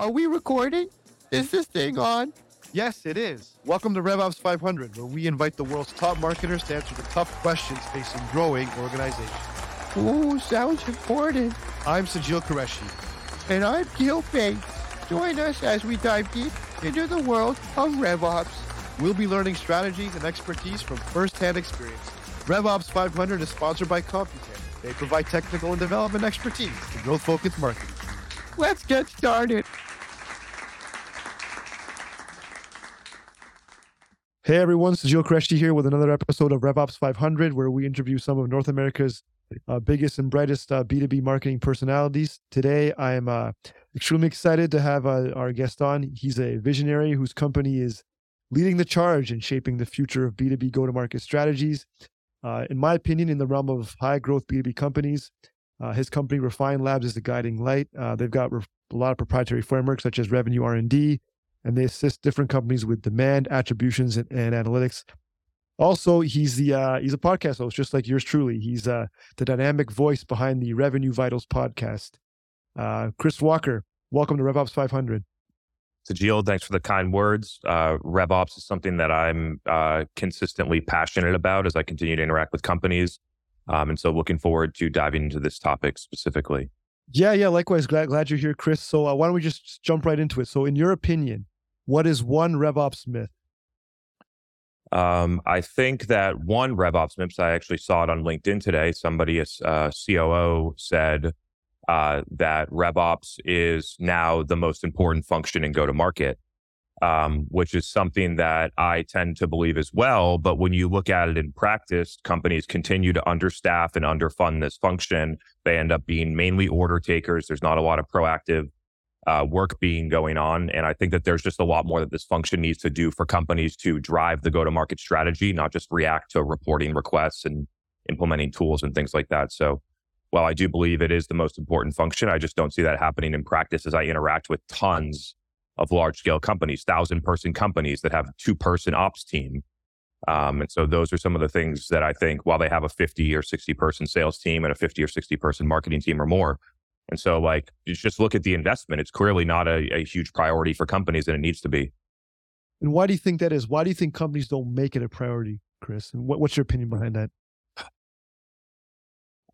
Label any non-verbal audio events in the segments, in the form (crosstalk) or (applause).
Are we recording? Is this thing on? Yes, it is. Welcome to RevOps 500, where we invite the world's top marketers to answer the tough questions facing growing organizations. Ooh, sounds important. I'm Sajeel Qureshi. And I'm Gil Bates. Join us as we dive deep into the world of RevOps. We'll be learning strategies and expertise from firsthand experience. RevOps 500 is sponsored by Computan. They provide technical and development expertise to growth-focused marketing. Let's get started. Hey everyone, Sajeel Qureshi here with another episode of RevOps 500, where we interview some of North America's uh, biggest and brightest uh, B2B marketing personalities. Today, I am uh, extremely excited to have uh, our guest on. He's a visionary whose company is leading the charge in shaping the future of B2B go to market strategies. Uh, in my opinion, in the realm of high growth B2B companies, uh, his company Refine Labs is the guiding light. they've got a lot of proprietary frameworks such as revenue R&D, and they assist different companies with demand attributions and, and analytics also, he's the uh, he's a podcast host, just like yours truly. He's uh, the dynamic voice behind the Revenue Vitals podcast. Uh, Chris Walker, welcome to RevOps 500. Sajeel, thanks for the kind words. Uh, RevOps is something that I'm uh, consistently passionate about as I continue to interact with companies. Um, and so looking forward to diving into this topic specifically. Yeah, yeah, likewise. Glad, glad you're here, Chris. So uh, why don't we just jump right into it? So in your opinion, what is one RevOps myth? Um, I think that one RevOps myth, I actually saw it on LinkedIn today. Somebody, a uh, COO, said uh, that RevOps is now the most important function in go to market, um, which is something that I tend to believe as well. But when you look at it in practice, companies continue to understaff and underfund this function. They end up being mainly order takers. There's not a lot of proactive uh, work being going on. And I think that there's just a lot more that this function needs to do for companies to drive the go to market strategy, not just react to reporting requests and implementing tools and things like that. So while I do believe it is the most important function, I just don't see that happening in practice as I interact with tons of large scale companies, thousand person companies that have two person ops team. Um, and so those are some of the things that I think while they have a 50 or 60 person sales team and a 50 or 60 person marketing team or more, and so, like, just look at the investment. It's clearly not a, a huge priority for companies, and it needs to be. And why do you think that is? Why do you think companies don't make it a priority, Chris? And what, what's your opinion behind that?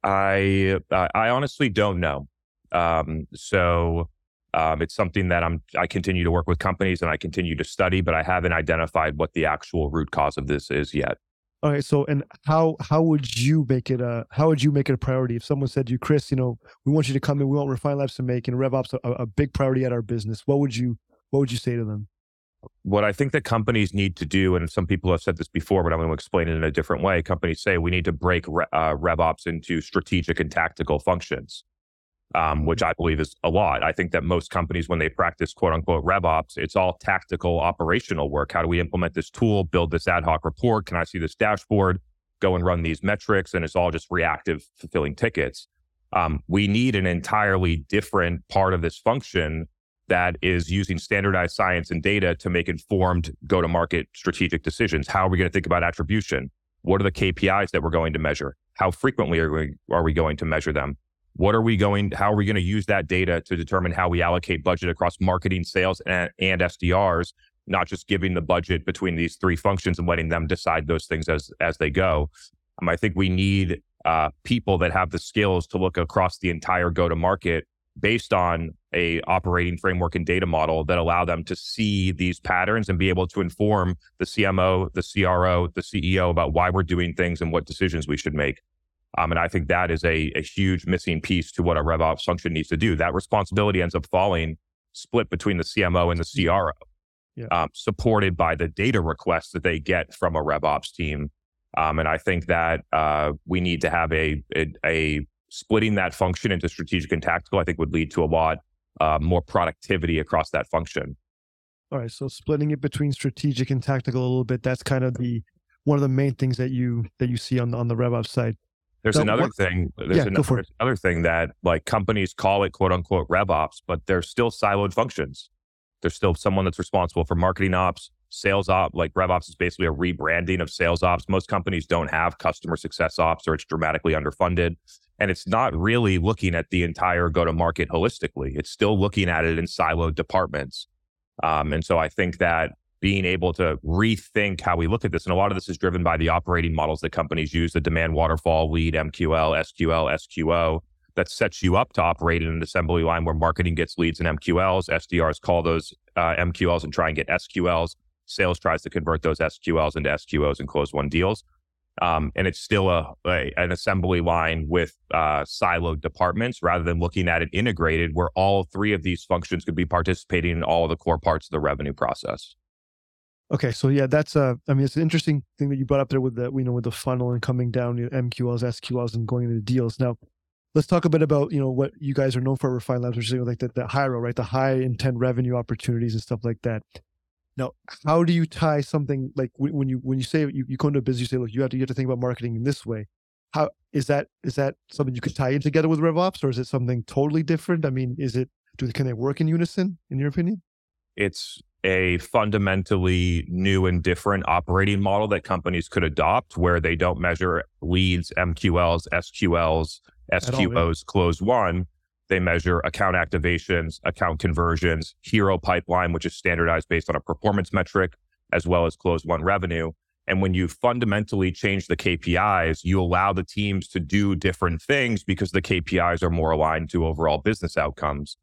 I I honestly don't know. Um, so um, it's something that I'm I continue to work with companies and I continue to study, but I haven't identified what the actual root cause of this is yet. Okay, so and how how would you make it a how would you make it a priority if someone said to you, Chris, you know, we want you to come in, we want Refine Labs to make and RevOps a, a big priority at our business. What would you what would you say to them? What I think that companies need to do, and some people have said this before, but I'm going to explain it in a different way. Companies say we need to break uh, RevOps into strategic and tactical functions um, which I believe is a lot. I think that most companies, when they practice quote unquote RevOps, it's all tactical operational work. How do we implement this tool, build this ad hoc report? Can I see this dashboard? Go and run these metrics. And it's all just reactive fulfilling tickets. Um, we need an entirely different part of this function that is using standardized science and data to make informed go to market strategic decisions. How are we going to think about attribution? What are the KPIs that we're going to measure? How frequently are we, are we going to measure them? What are we going, how are we going to use that data to determine how we allocate budget across marketing, sales, and, and SDRs, not just giving the budget between these three functions and letting them decide those things as, as they go. Um, I think we need uh, people that have the skills to look across the entire go to market based on a operating framework and data model that allow them to see these patterns and be able to inform the CMO, the CRO, the CEO about why we're doing things and what decisions we should make. Um, and I think that is a, a huge missing piece to what a RevOps function needs to do. That responsibility ends up falling split between the CMO and the. CRO, yeah. um, supported by the data requests that they get from a RevOps team. Um, and I think that uh, we need to have a, a, a, splitting that function into strategic and tactical. I think would lead to a lot uh, more productivity across that function. All right, so splitting it between strategic and tactical a little bit. That's kind of the one of the main things that you that you see on the, on the RevOps side. There's another what, thing. There's, yeah, another, there's another thing that like companies call it quote unquote rev ops, but they're still siloed functions. There's still someone that's responsible for marketing ops, sales op. Like rev ops is basically a rebranding of sales ops. Most companies don't have customer success ops, or it's dramatically underfunded. And it's not really looking at the entire go to market holistically. It's still looking at it in siloed departments. Um, and so I think that being able to rethink how we look at this, and a lot of this is driven by the operating models that companies use the demand waterfall, lead, MQL, SQL, SQO that sets you up to operate in an assembly line where marketing gets leads and MQLs. SDRs call those uh, MQLs and try and get SQLs. Sales tries to convert those SQLs into SQOs and close one deals. Um, and it's still a, a, an assembly line with uh, siloed departments rather than looking at it integrated where all three of these functions could be participating in all the core parts of the revenue process okay so yeah that's a i mean it's an interesting thing that you brought up there with the you know with the funnel and coming down you know, mqls sqls and going into deals now let's talk a bit about you know what you guys are known for Refine Labs, which is like the, the high right? The high intent revenue opportunities and stuff like that. Now, how do you tie something like when you when you say you, you come to a business, you say, look, you have to you have to think about marketing in this way. How is that is that something you could tie in together with RevOps, or is it something totally different? I mean, is it do can they work in unison, in your opinion? It's a fundamentally new and different operating model that companies could adopt where they don't measure leads, MQLs, SQLs, SQOs close one. They measure account activations, account conversions, hero pipeline, which is standardized based on a performance metric, as well as close one revenue. And when you fundamentally change the KPIs, you allow the teams to do different things because the KPIs are more aligned to overall business outcomes.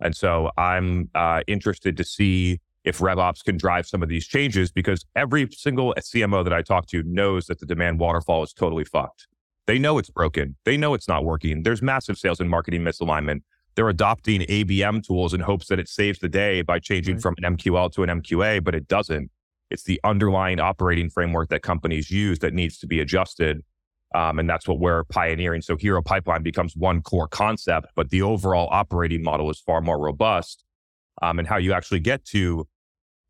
And so I'm uh, interested to see if RevOps can drive some of these changes because every single CMO that I talk to knows that the demand waterfall is totally fucked. They know it's broken. They know it's not working. There's massive sales and marketing misalignment. They're adopting ABM tools in hopes that it saves the day by changing right. from an MQL to an MQA, but it doesn't. It's the underlying operating framework that companies use that needs to be adjusted. Um, and that's what we're pioneering. So Hero Pipeline becomes one core concept, but the overall operating model is far more robust. Um, and how you actually get to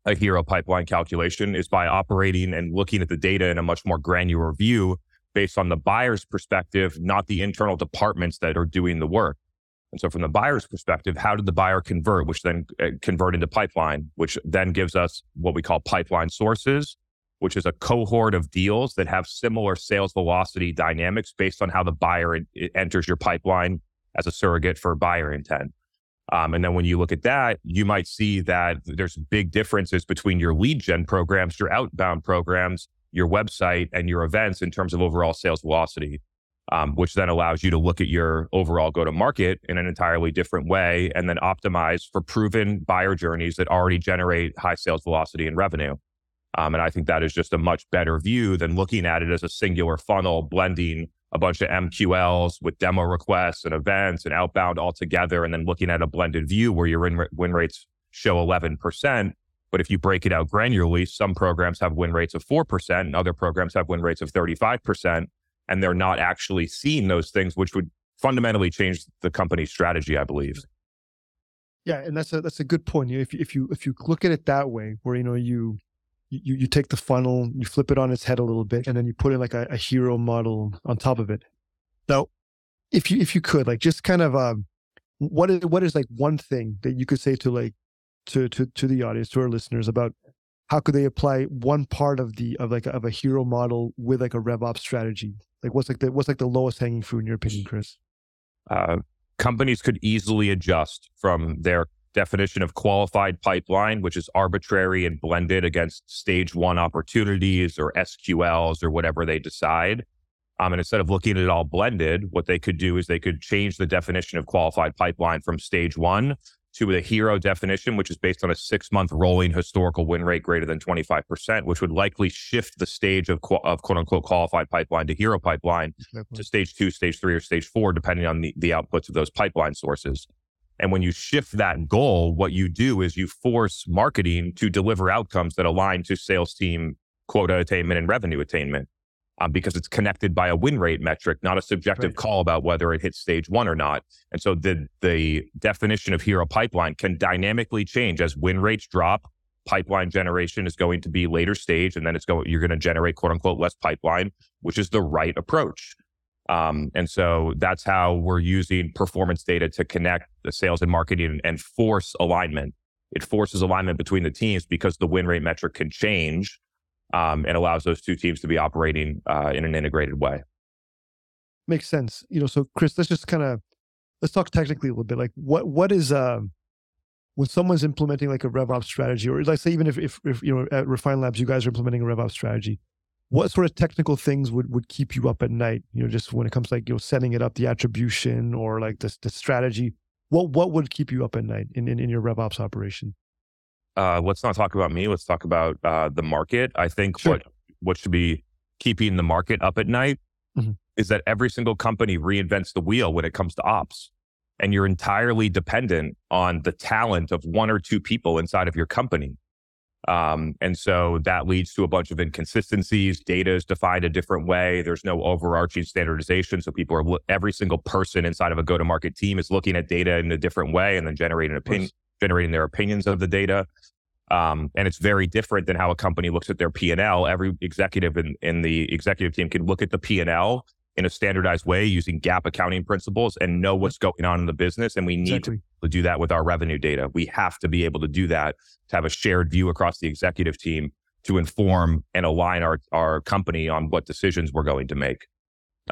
a Hero Pipeline calculation is by operating and looking at the data in a much more granular view based on the buyer's perspective, not the internal departments that are doing the work. And so, from the buyer's perspective, how did the buyer convert, which then uh, convert into pipeline, which then gives us what we call pipeline sources, which is a cohort of deals that have similar sales velocity dynamics based on how the buyer enters your pipeline as a surrogate for buyer intent. Um, and then when you look at that, you might see that there's big differences between your lead gen programs, your outbound programs, your website and your events in terms of overall sales velocity, um, which then allows you to look at your overall go to market in an entirely different way and then optimize for proven buyer journeys that already generate high sales velocity and revenue. Um, and I think that is just a much better view than looking at it as a singular funnel, blending a bunch of MQLs with demo requests and events and outbound all together, and then looking at a blended view where your win, rates show 11%. But if you break it out granularly, some programs have win rates of 4% and other programs have win rates of 35%. And they're not actually seeing those things, which would fundamentally change the company's strategy, I believe. Yeah, and that's a that's a good point. If if you if you look at it that way, where you know you you you take the funnel, you flip it on its head a little bit, and then you put in like a, a hero model on top of it. Now, if you if you could like just kind of um, what is what is like one thing that you could say to like to to to the audience, to our listeners, about how could they apply one part of the of like of a hero model with like a RevOps strategy? Like what's like the what's like the lowest hanging fruit in your opinion, Chris? Uh, companies could easily adjust from their definition of qualified pipeline, which is arbitrary and blended against stage one opportunities or SQLs or whatever they decide. Um, and instead of looking at it all blended, what they could do is they could change the definition of qualified pipeline from stage one to the hero definition, which is based on a six month rolling historical win rate greater than 25%, which would likely shift the stage of, of quote unquote qualified pipeline to hero pipeline to stage two, stage three, or stage four, depending on the, the outputs of those pipeline sources. And when you shift that goal, what you do is you force marketing to deliver outcomes that align to sales team quota attainment and revenue attainment um, because it's connected by a win rate metric, not a subjective right. call about whether it hits stage one or not. And so the the definition of hero pipeline can dynamically change as win rates drop. Pipeline generation is going to be later stage, and then it's going you're going to generate quote unquote less pipeline, which is the right approach. Um, and so that's how we're using performance data to connect the sales and marketing and force alignment. It forces alignment between the teams because the win rate metric can change um, and allows those two teams to be operating uh, in an integrated way. makes sense. You know, so Chris, let's just kind of let's talk technically a little bit. Like, what what is um when someone's implementing like a RevOps strategy, or let's say even if if, if you know at Refine Labs you guys are implementing a RevOps strategy, what sort of technical things would would keep you up at night? You know, just when it comes to like you know setting it up, the attribution or like the the strategy. What what would keep you up at night in in, in your RevOps operation? Uh, let's not talk about me. Let's talk about uh, the market. I think Sure. what what should be keeping the market up at night Mhm. is that every single company reinvents the wheel when it comes to ops, and you're entirely dependent on the talent of one or two people inside of your company. Um, and so that leads to a bunch of inconsistencies. Data is defined a different way. There's no overarching standardization. So people are every single person inside of a go-to-market team is looking at data in a different way and then generating opinion, generating their opinions of the data. Um, and it's very different than how a company looks at their P and L. Every executive in, in the executive team can look at the P and L in a standardized way using GAAP accounting principles and know what's going on in the business. And we need Exactly. to do that with our revenue data. We have to be able to do that to have a shared view across the executive team to inform and align our, our company on what decisions we're going to make.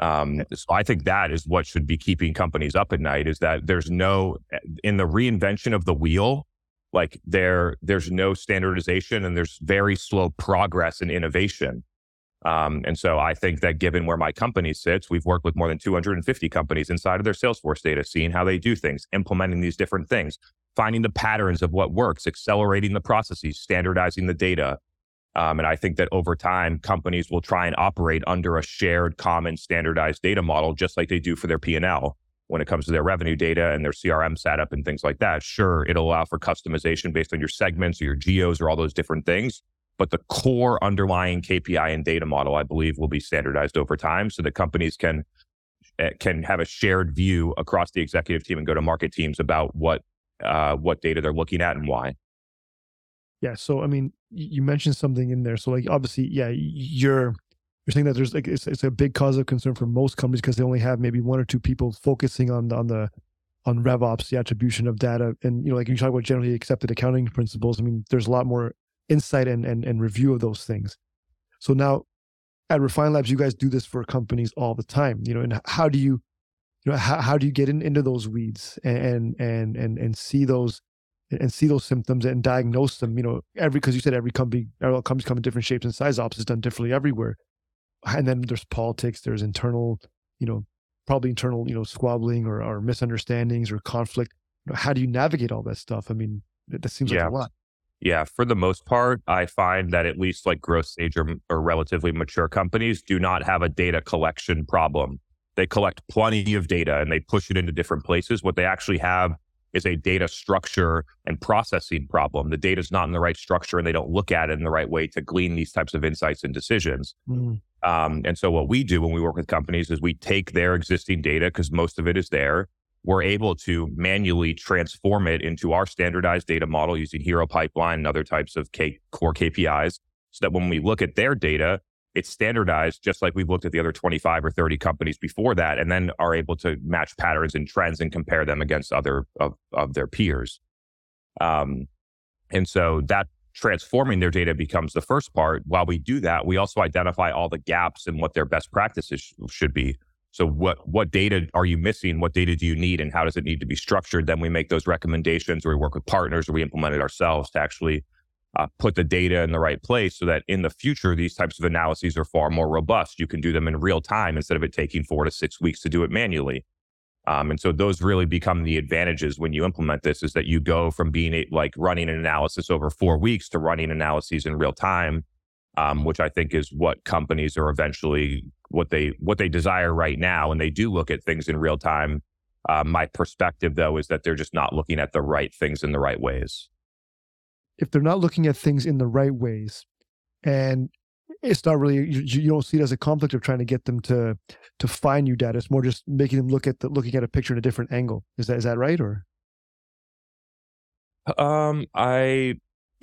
Um, so I think that is what should be keeping companies up at night is that there's no, in the reinvention of the wheel, like there, there's no standardization and there's very slow progress and innovation. Um, and so I think that given where my company sits, we've worked with more than 250 companies inside of their Salesforce data, seeing how they do things, implementing these different things, finding the patterns of what works, accelerating the processes, standardizing the data. Um, and I think that over time, companies will try and operate under a shared, common, standardized data model, just like they do for their P&L when it comes to their revenue data and their CRM setup and things like that. Sure, it'll allow for customization based on your segments or your geos or all those different things. But the core underlying KPI and data model, I believe, will be standardized over time so that companies can eh, can have a shared view across the executive team and go to market teams about what uh, what data they're looking at and why. Yeah. So I mean, you mentioned something in there. So like obviously, yeah, you're you're saying that there's like it's it's a big cause of concern for most companies because they only have maybe one or two people focusing on on the on RevOps, the attribution of data, and you know, like you talk about generally accepted accounting principles. I mean, there's a lot more insight and and, and review of those things. So now at Refine Labs, you guys do this for companies all the time. You know, and how do you you know how, how do you get in, into those weeds and and and and see those and see those symptoms and diagnose them. You know, every because you said every company, all companies come in different shapes and size. Ops is done differently everywhere, and then there's politics. There's internal, you know, probably internal, you know, squabbling or, or misunderstandings or conflict. You know, how do you navigate all that stuff? I mean, that, that seems Yeah. like a lot. Yeah, for the most part, I find that at least like growth stage or, or relatively mature companies do not have a data collection problem. They collect plenty of data and they push it into different places. What they actually have is a data structure and processing problem. The data is not in the right structure and they don't look at it in the right way to glean these types of insights and decisions. Mm, Um, and so what we do when we work with companies is we take their existing data because most of it is there. We're able to manually transform it into our standardized data model using Hero Pipeline and other types of K- core KPIs so that when we look at their data, it's standardized just like we've looked at the other 25 or 30 companies before that, and then are able to match patterns and trends and compare them against other of, of their peers. Um, and so that transforming their data becomes the first part. While we do that, we also identify all the gaps in what their best practices sh- should be. So what what data are you missing? What data do you need, and how does it need to be structured? Then we make those recommendations, or we work with partners, or we implement it ourselves to actually uh, put the data in the right place, so that in the future these types of analyses are far more robust. You can do them in real time instead of it taking four to six weeks to do it manually. Um, and so those really become the advantages when you implement this is that you go from being a, like running an analysis over four weeks to running analyses in real time, um, which I think is what companies are eventually what they what they desire right now. And they do look at things in real time. Uh, my perspective, though, is that they're just not looking at the right things in the right ways. if they're not looking at things in the right ways, and it's not really you, you don't see it as a conflict of trying to get them to to find you data. It's more just making them look at the looking at a picture in a different angle. Is that is that right or? Um, I (sighs)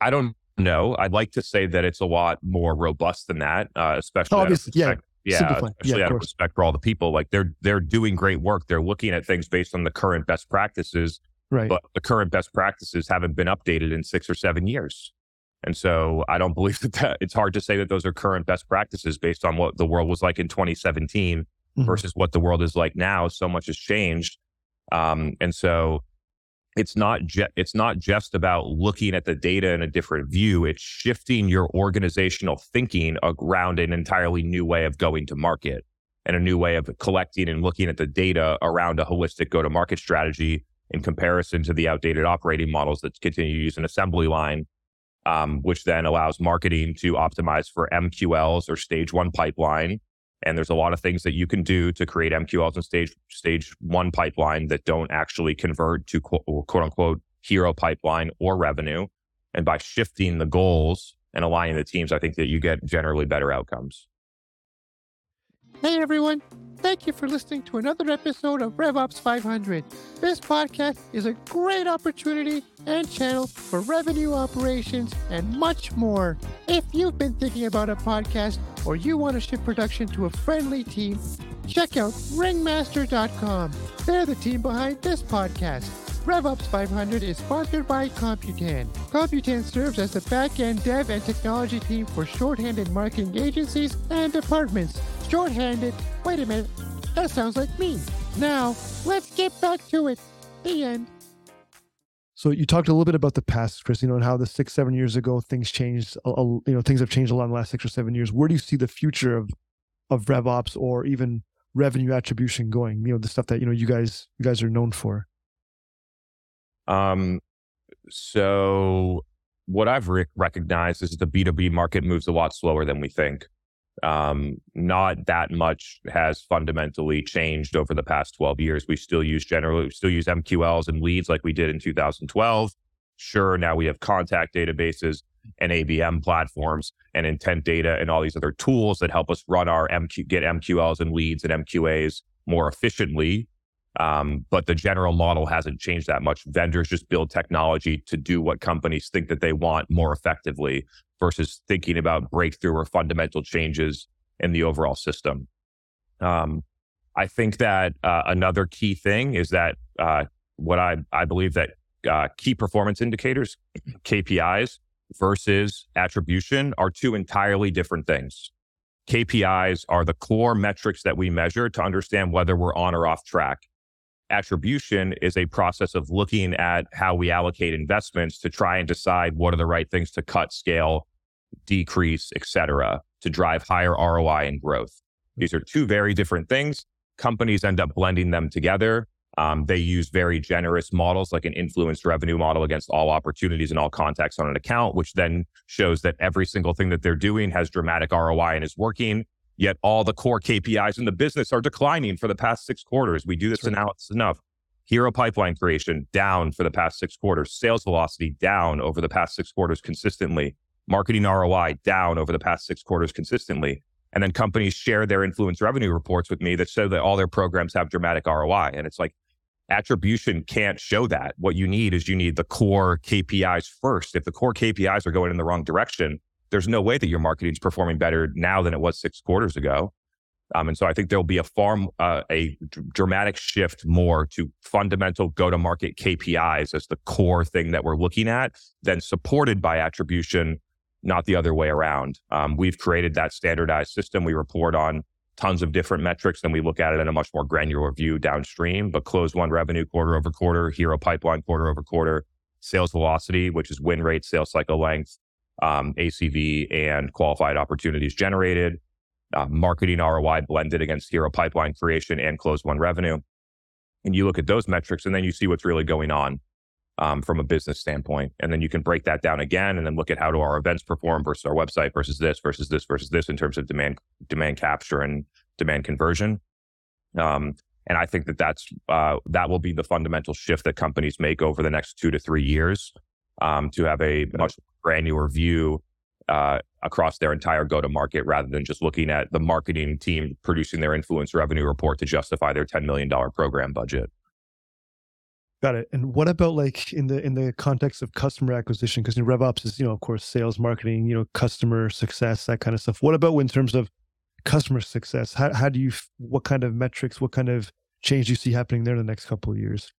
I don't know. I'd like to say that it's a lot more robust than that, uh, especially out of Obviously, yeah. yeah, Simplify. Yeah, especially of out of respect for all the people. Like they're they're doing great work. They're looking at things based on the current best practices, Right. but the current best practices haven't been updated in six or seven years. And so I don't (laughs) believe that, that it's hard to say that those are current best practices based on what the world was like in 2017 mm-hmm. versus what the world is like now. So much has changed. Um, and so it's not ju- it's not just about looking at the data in a different view it's shifting your organizational thinking around an entirely new way of going to market and a new way of collecting and looking at the data around a holistic go to market strategy in comparison to the outdated operating models that continue to use an assembly line um, which then allows marketing to optimize for mqls or stage one pipeline and there's a lot of things that you can do to create MQLs in stage stage one pipeline that don't actually convert to quote, quote unquote hero pipeline or revenue. And by shifting the goals and aligning the teams, I think that you get generally better outcomes. Hey everyone, Thank you for listening to another episode of RevOps 500. This podcast is a great opportunity and channel for revenue operations and much more. If you've been thinking about a podcast or you want to ship production to a friendly team, check out ringmaster.com. They're the team behind this podcast. RevOps 500 is sponsored by Computan. Computan serves as the back-end dev and technology team for shorthanded marketing agencies and departments. Shorthanded? Wait a minute. That sounds like me. Now, let's get back to it. The end. So you talked a little bit about the past, Chris, you know, and how the six, seven years ago things changed. you know, things have changed a lot in the last six or seven years. Where do you see the future of of RevOps or even revenue attribution going? You know, the stuff that you know you guys you guys are known for. Um, so what I've re- recognized is the B2B market moves a lot slower than we think. Um, not that much has fundamentally changed over the past 12 years. We still use generally, we still use MQLs and leads like we did in 2012. Sure, now we have contact databases and ABM platforms and intent data and all these other tools that help us run our MQ, get MQLs and leads and MQAs more efficiently um, but the general model hasn't changed that much. Vendors just build technology to do what companies think that they want more effectively versus thinking about breakthrough or fundamental changes in the overall system. Um, I think that uh, another key thing is that uh, what I, I believe that uh, key performance indicators, (clears throat) KPIs versus attribution are two entirely different things. KPIs are the core metrics that we measure to understand whether we're on or off track attribution is a process of looking at how we allocate investments to try and decide what are the right things to cut, scale, decrease, et cetera, to drive higher ROI and growth. These are two very different things. Companies end up blending them together. Um, they use very generous models like an influenced revenue model against all opportunities and all contacts on an account, which then shows that every single thing that they're doing has dramatic ROI and is working. Yet all the core KPIs in the business are declining for the past six quarters. We do this True. analysis enough. Hero pipeline creation down for the past six quarters. Sales velocity down over the past six quarters consistently. Marketing ROI down over the past six quarters consistently. And then companies share their influence revenue reports with me that show that all their programs have dramatic ROI. And it's like attribution can't show that. What you need is you need the core KPIs first. If the core KPIs are going in the wrong direction, there's no way that your marketing is performing better now than it was six quarters ago. Um, and so I think there'll be a far uh, a dramatic shift more to fundamental go to market KPIs as the core thing that we're looking at, then supported by attribution, not the other way around. Um, we've created that standardized system. We report on tons of different metrics, and we look at it in a much more granular view downstream. But close one revenue quarter over quarter, hero pipeline quarter over quarter, sales velocity, which is win rate, sales cycle length, um, ACV and qualified opportunities generated, uh, marketing ROI blended against hero pipeline creation and close one revenue. And you look at those metrics and then you see what's really going on um, from a business standpoint. And then you can break that down again and then look at how do our events perform versus our website versus this versus this versus this in terms of demand demand capture and demand conversion. Um, and I think that that's uh, that will be the fundamental shift that companies make over the next two to three years um, to have a much granular view uh, across their entire go to market rather than just looking at the marketing team producing their influence revenue report to justify their $10 million program budget. Got it. And what about like in the in the context of customer acquisition? Because RevOps is, you know, of course, sales, marketing, you know, customer success, that kind of stuff. What about in terms of customer success? How how do you what kind of metrics, what kind of change do you see happening there in the next couple of years?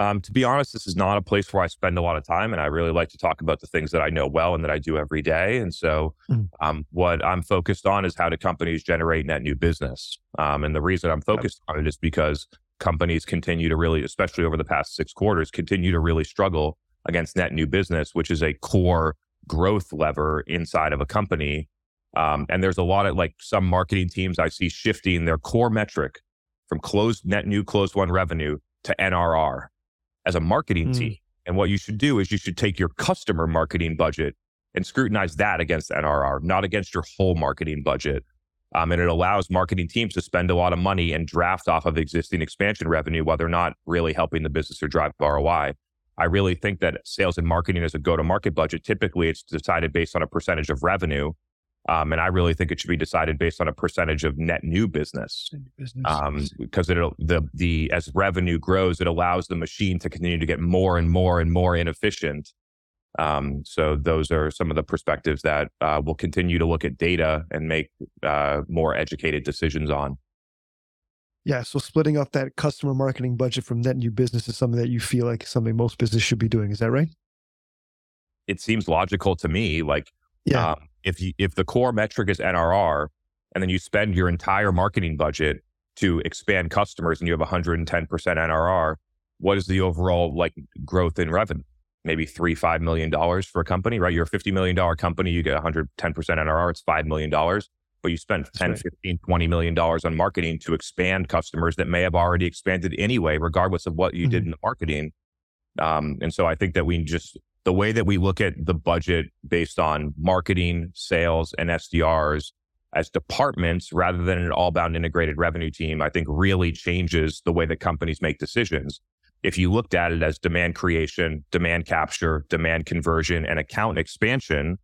Um, to be honest, this is not a place where I spend a lot of time, and I really like to talk about the things that I know well and that I do every day. And so, Mm. um, what I'm focused on is how do companies generate net new business. Um, and the reason I'm focused on it is because companies continue to really, especially over the past six quarters, continue to really struggle against net new business, which is a core growth lever inside of a company. Um, and there's a lot of like some marketing teams I see shifting their core metric from closed net new closed one revenue to NRR as a marketing Mm. team. And what you should do is you should take your customer marketing budget and scrutinize that against NRR, not against your whole marketing budget. Um, and it allows marketing teams to spend a lot of money and draft off of existing expansion revenue while they're not really helping the business or drive ROI. I really think that sales and marketing as a go to market budget, typically it's decided based on a percentage of revenue. Um, and I really think it should be decided based on a percentage of net new business Business. um, because it'll the the as revenue grows, it allows the machine to continue to get more and more and more inefficient. Um, so those are some of the perspectives that uh, we'll continue to look at data and make uh, more educated decisions on. yeah. So splitting off that customer marketing budget from net new business is something that you feel like something most business should be doing. Is that right? It seems logical to me. Like Yeah. um, if you if the core metric is NRR, and then you spend your entire marketing budget to expand customers, and you have 110% NRR, what is the overall like growth in revenue? Maybe three five million dollars for a company, right? You're a 50 million dollar company, you get 110% NRR, it's five million dollars. But you spend 10, right. 15, 20 million dollars on marketing to expand customers that may have already expanded anyway, regardless of what you did in the marketing. Um, and so I think that we just the way that we look at the budget based on marketing, sales, and SDRs as departments rather than an all bound integrated revenue team, I think really changes the way that companies make decisions. If you looked at it as demand creation, demand capture, demand conversion, and account expansion,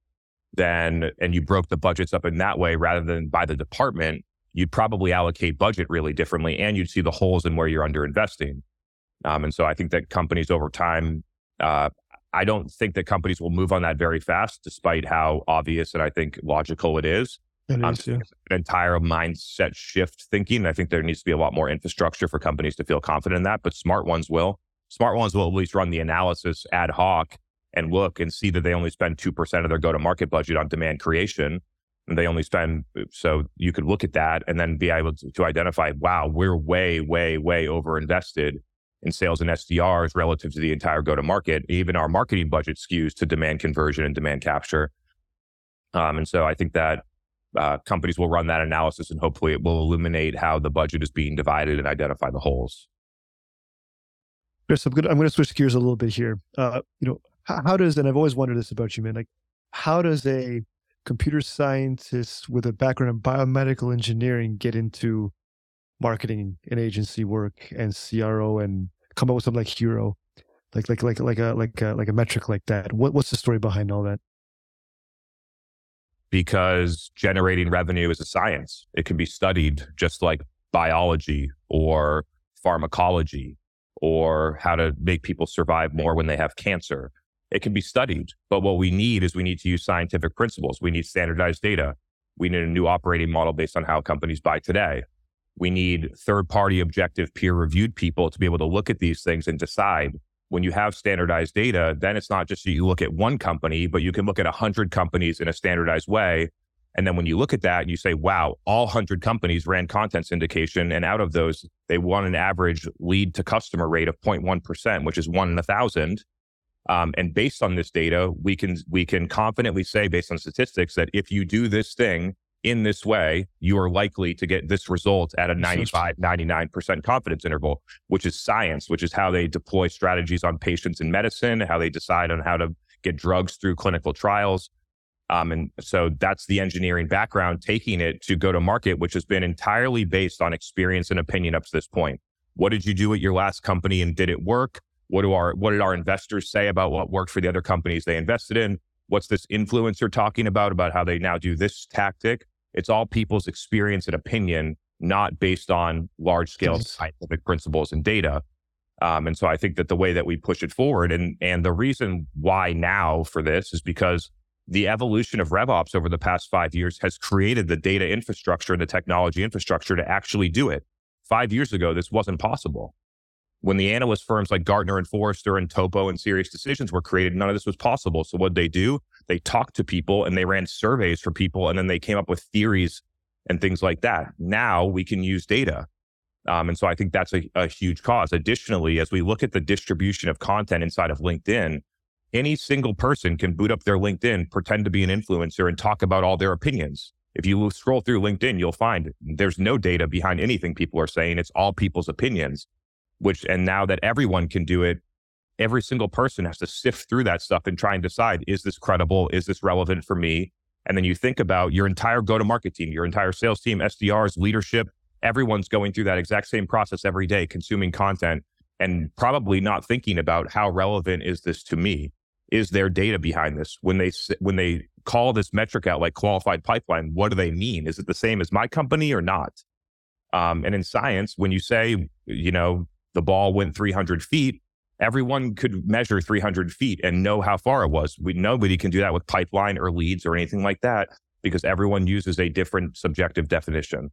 then, and you broke the budgets up in that way rather than by the department, you'd probably allocate budget really differently and you'd see the holes in where you're under investing. Um, and so I think that companies over time, uh, I don't think that companies will move on that very fast, despite how obvious and I think logical it is. It Um, is, yeah. An entire mindset shift thinking. I think there needs to be a lot more infrastructure for companies to feel confident in that, but smart ones will. Smart ones will at least run the analysis ad hoc and look and see that they only spend 2% of their go to market budget on demand creation. And they only spend, so you could look at that and then be able to, to identify, wow, we're way, way, way over invested in sales and SDRs relative to the entire go to market. Even our marketing budget skews to demand conversion and demand capture. Um, and so I think that uh, companies will run that analysis and hopefully it will illuminate how the budget is being divided and identify the holes. Chris, I'm I'm gonna switch gears a little bit here. Uh, you know, how, how does and I've always wondered this about you, man. Like, how does a computer scientist with a background in biomedical engineering get into marketing and agency work and CRO and come up with something like Hero, like like like like a like a like a metric like that? What what's the story behind all that? because generating revenue is a science. It can be studied just like biology or pharmacology or how to make people survive more when they have cancer. It can be studied. But what we need is we need to use scientific principles. We need standardized data. We need a new operating model based on how companies buy today. We need third party objective peer reviewed people to be able to look at these things and decide when you have standardized data, then it's not just that you look at one company, but you can look at 100 companies in a standardized way. And then when you look at that, and you say, wow, all 100 companies ran content syndication. And out of those, they won an average lead to customer rate of 0.1%, which is one in a thousand. Um, and based on this data, we can we can confidently say, based on statistics, that if you do this thing in this way, you are likely to get this result at a 95, 99% confidence interval, which is science, which is how they deploy strategies on patients in medicine, how they decide on how to get drugs through clinical trials. Um, and so that's the engineering background, taking it to go to market, which has been entirely based on experience and opinion up to this point. What did you do at your last company and did it work? What do our what did our investors say about what worked for the other companies they invested in? What's this influencer talking about about how they now do this tactic? It's all people's experience and opinion, not based on large scale scientific principles and data. Um, and so I think that the way that we push it forward and and the reason why now for this is because the evolution of RevOps over the past five years has created the data infrastructure and the technology infrastructure to actually do it. Five years ago, this wasn't possible. when the analyst firms like Gartner and Forrester and Topo and SiriusDecisions were created, none of this was possible. So what did they do? They talked to people and they ran surveys for people, and then they came up with theories and things like that. Now we can use data. Um, and so I think that's a, a huge cause. Additionally, as we look at the distribution of content inside of LinkedIn, any single person can boot up their LinkedIn, pretend to be an influencer, and talk about all their opinions. If you scroll through LinkedIn, you'll find there's no data behind anything people are saying. It's all people's opinions which and now that everyone can do it every single person has to sift through that stuff and try and decide is this credible? Is this relevant for me? And then you think about your entire go to market team your entire sales team sdrs leadership everyone's going through that exact same process every day consuming content and probably not thinking about how relevant is this to me. Is there data behind this? When they when they call this metric out like qualified pipeline what do they mean? Is it the same as my company or not? Um, and in science when you say you know the ball went 300 feet, everyone could measure 300 feet and know how far it was. We, nobody can do that with pipeline or leads or anything like that because everyone uses a different subjective definition.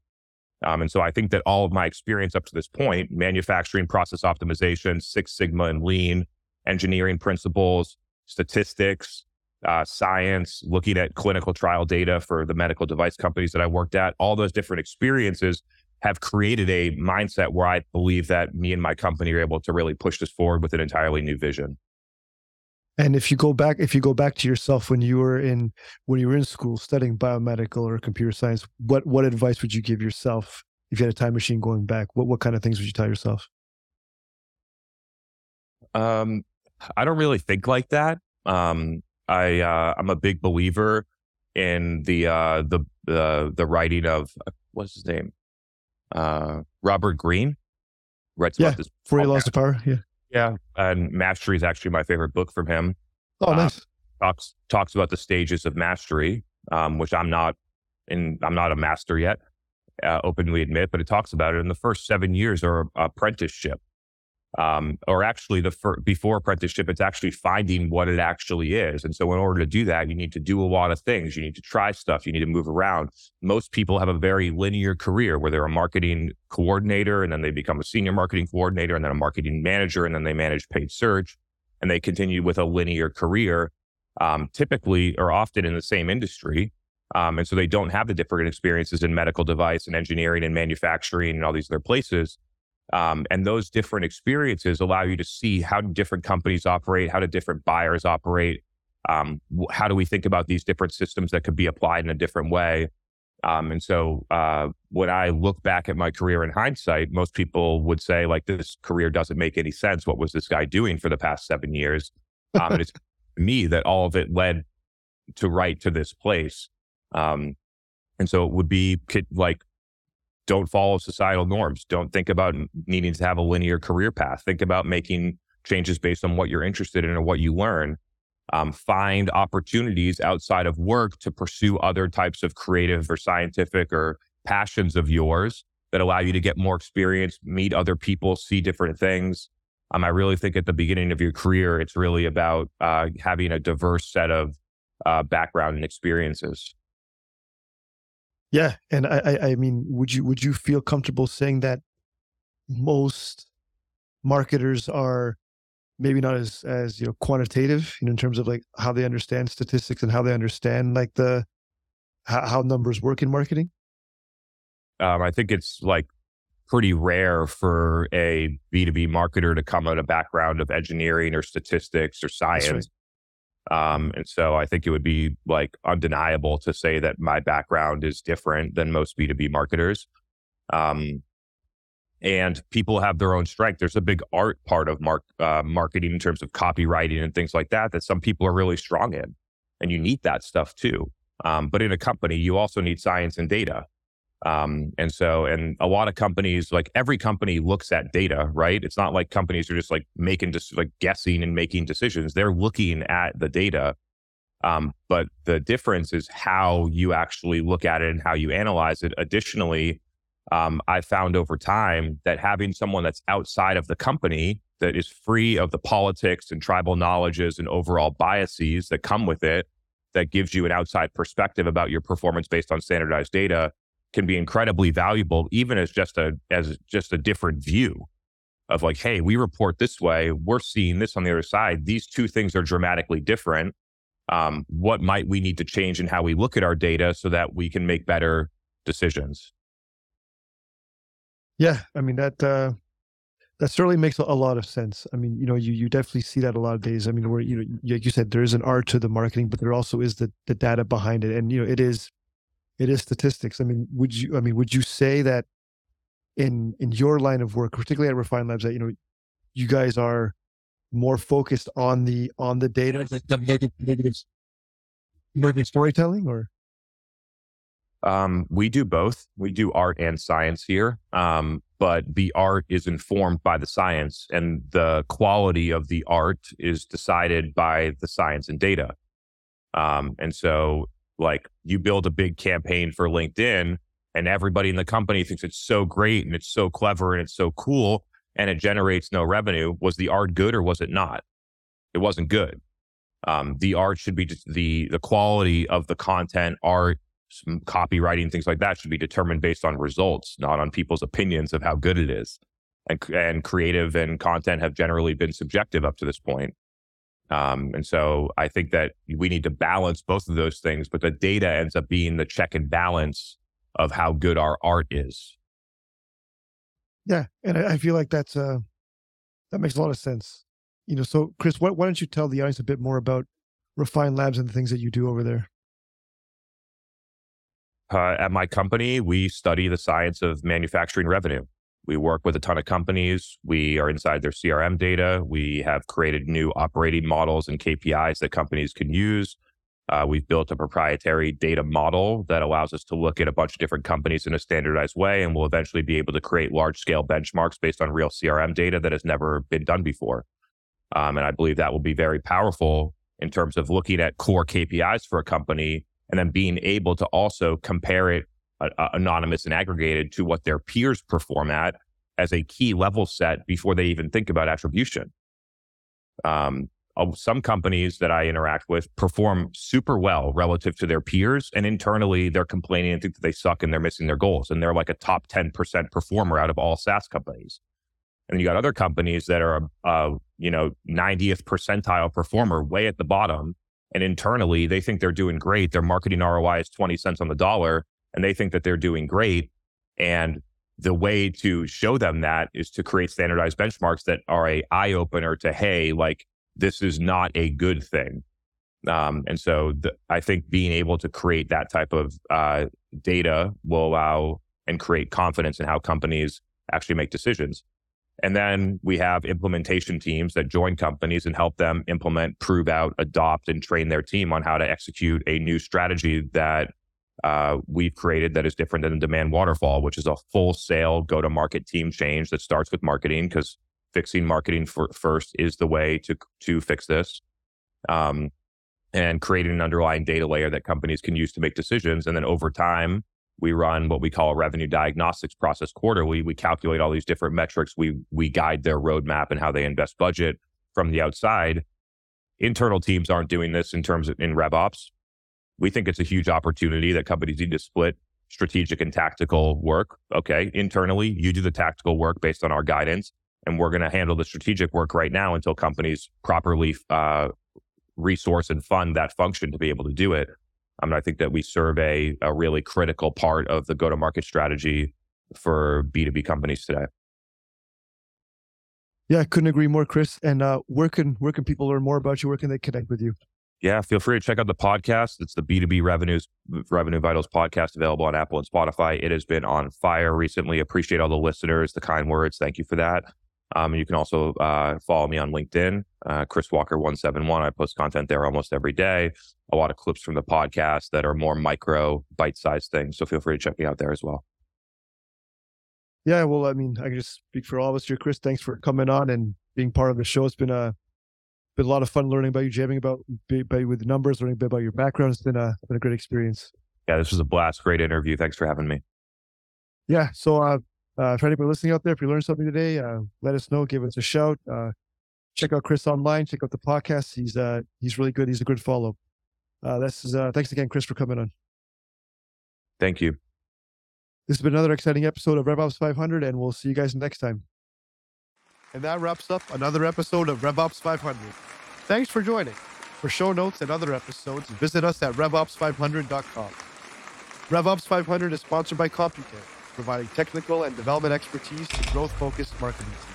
Um, and so I think that all of my experience up to this point, manufacturing process optimization, Six Sigma and lean, engineering principles, statistics, uh, science, looking at clinical trial data for the medical device companies that I worked at, all those different experiences have created a mindset where I believe that me and my company are able to really push this forward with an entirely new vision. And if you go back, if you go back to yourself when you were in when you were in school studying biomedical or computer science, what what advice would you give yourself if you had a time machine going back? What what kind of things would you tell yourself? Um, I don't really think like that. Um, I uh, I'm a big believer in the uh, the the the writing of uh, what's his name uh, Robert Greene writes yeah, about this. Before he lost the power. Yeah. Yeah. And Mastery is actually my favorite book from him. Oh, uh, nice. Talks, talks about the stages of mastery, um, which I'm not in, I'm not a master yet, uh, openly admit, but it talks about it in the first seven years or apprenticeship um, or actually the fir- before apprenticeship, it's actually finding what it actually is. And so, in order to do that, you need to do a lot of things. You need to try stuff. You need to move around. Most people have a very linear career where they're a marketing coordinator, and then they become a senior marketing coordinator, and then a marketing manager, and then they manage paid search, and they continue with a linear career, um, typically or often in the same industry. Um, and so they don't have the different experiences in medical device and engineering and manufacturing and all these other places. Um, and those different experiences allow you to see how different companies operate, how do different buyers operate, um, how do we think about these different systems that could be applied in a different way. Um, and so uh, when I look back at my career in hindsight, most people would say, like, this career doesn't make any sense. What was this guy doing for the past seven years? Um, and it's (laughs) me that all of it led to right to this place. Um, and so it would be like don't follow societal norms. Don't think about needing to have a linear career path. Think about making changes based on what you're interested in or what you learn. Um, find opportunities outside of work to pursue other types of creative or scientific or passions of yours that allow you to get more experience, meet other people, see different things. Um, I really think at the beginning of your career, it's really about uh, having a diverse set of uh, background and experiences. Yeah, and I, I, I mean, would you would you feel comfortable saying that most marketers are maybe not as as you know quantitative you know, in terms of like how they understand statistics and how they understand like the how, how numbers work in marketing? Um, I think it's like pretty rare for a B2B marketer to come out of a background of engineering or statistics or science um, and so I think it would be like undeniable to say that my background is different than most B2B marketers. Um, and people have their own strength. There's a big art part of mark, uh, marketing in terms of copywriting and things like that that some people are really strong in. And you need that stuff too. Um, but in a company, you also need science and data. Um, and so, and a lot of companies, like every company looks at data, right? It's not like companies are just like making just like guessing and making decisions. They're looking at the data. Um, but the difference is how you actually look at it and how you analyze it. Additionally, um, I found over time that having someone that's outside of the company that is free of the politics and tribal knowledges and overall biases that come with it, that gives you an outside perspective about your performance based on standardized data can be incredibly valuable, even as just a as just a different view. of like, hey, we report this way, we're seeing this on the other side. These two things are dramatically different. Um, what might we need to change in how we look at our data so that we can make better decisions? Yeah, I mean that uh, that certainly makes a lot of sense. I mean, you know, you you definitely see that a lot of days. I mean, where you know, like you said, there is an art to the marketing, but there also is the the data behind it, and you know, it is it is statistics. I mean, would you? I mean, would you say that in in your line of work, particularly at Refine Labs, that you know, you guys are more focused on the on the data, maybe storytelling, or um, we do both. We do art and science here, um, but the art is informed by the science, and the quality of the art is decided by the science and data. Um, and so, like, you build a big campaign for LinkedIn, and everybody in the company thinks it's so great and it's so clever and it's so cool, and it generates no revenue. Was the art good or was it not? It wasn't good. Um, the art should be the the quality of the content, art, copywriting, things like that should be determined based on results, not on people's opinions of how good it is. And, and creative and content have generally been subjective up to this point. Um, and so I think that we need to balance both of those things, but the data ends up being the check and balance of how good our art is. Yeah, and I, I feel like that's uh that makes a lot of sense. You know, so Chris, why, why don't you tell the audience a bit more about Refine Labs and the things that you do over there? Uh, at my company, we study the science of manufacturing revenue. We work with a ton of companies. We are inside their CRM data. We have created new operating models and KPIs that companies can use. Uh, we've built a proprietary data model that allows us to look at a bunch of different companies in a standardized way, and we'll eventually be able to create large scale benchmarks based on real CRM data that has never been done before. Um, and I believe that will be very powerful in terms of looking at core KPIs for a company and then being able to also compare it uh, anonymous and aggregated to what their peers perform at as a key level set before they even think about attribution. Um, some companies that I interact with perform super well relative to their peers, and internally they're complaining and think that they suck and they're missing their goals, and they're like a top ten percent performer out of all SaaS companies. And you got other companies that are, uh, you know, 90th percentile performer, way at the bottom, and internally, they think they're doing great. Their marketing ROI is 20 cents on the dollar, and they think that they're doing great. And the way to show them that is to create standardized benchmarks that are a eye opener to, hey, like this is not a good thing. Um, and so the, I think being able to create that type of uh, data will allow and create confidence in how companies actually make decisions. And then we have implementation teams that join companies and help them implement, prove out, adopt, and train their team on how to execute a new strategy that uh, we've created that is different than the demand waterfall, which is a full sale go to market team change that starts with marketing because fixing marketing for, first is the way to to fix this. Um, and creating an underlying data layer that companies can use to make decisions. And then over time, we run what we call a revenue diagnostics process quarterly. We calculate all these different metrics. We we guide their roadmap and how they invest budget from the outside. Internal teams aren't doing this in terms of in RevOps. We think it's a huge opportunity that companies need to split strategic and tactical work. Okay, internally, you do the tactical work based on our guidance, and we're going to handle the strategic work right now until companies properly uh, resource and fund that function to be able to do it. I mean, I think that we serve a, a really critical part of the go to market strategy for B2B companies today. Yeah, I couldn't agree more, Chris. And uh, where can where can people learn more about you? Where can they connect with you? Yeah, feel free to check out the podcast. It's the B2B Revenues Revenue Vitals podcast available on Apple and Spotify. It has been on fire recently. Appreciate all the listeners, the kind words. Thank you for that. Um, you can also uh, follow me on LinkedIn, uh, Chris Walker one seven one. I post content there almost every day. A lot of clips from the podcast that are more micro, bite sized things. So feel free to check me out there as well. Yeah, well, I mean, I can just speak for all of us here, Chris. Thanks for coming on and being part of the show. It's been a been a lot of fun learning about you, jamming about, about with the numbers, learning a bit about your background. It's been a been a great experience. Yeah, this was a blast. Great interview. Thanks for having me. Yeah. So uh, uh, for anybody listening out there, if you learned something today, uh, let us know. Give us a shout. Uh, check out Chris online. Check out the podcast. He's uh, he's really good. He's a good follow. Uh, this is uh, thanks again, Chris, for coming on. Thank you. This has been another exciting episode of RevOps 500, and we'll see you guys next time. And that wraps up another episode of RevOps 500. Thanks for joining. For show notes and other episodes, visit us at RevOps500.com. RevOps 500 is sponsored by Computech, providing technical and development expertise to growth focused marketing teams.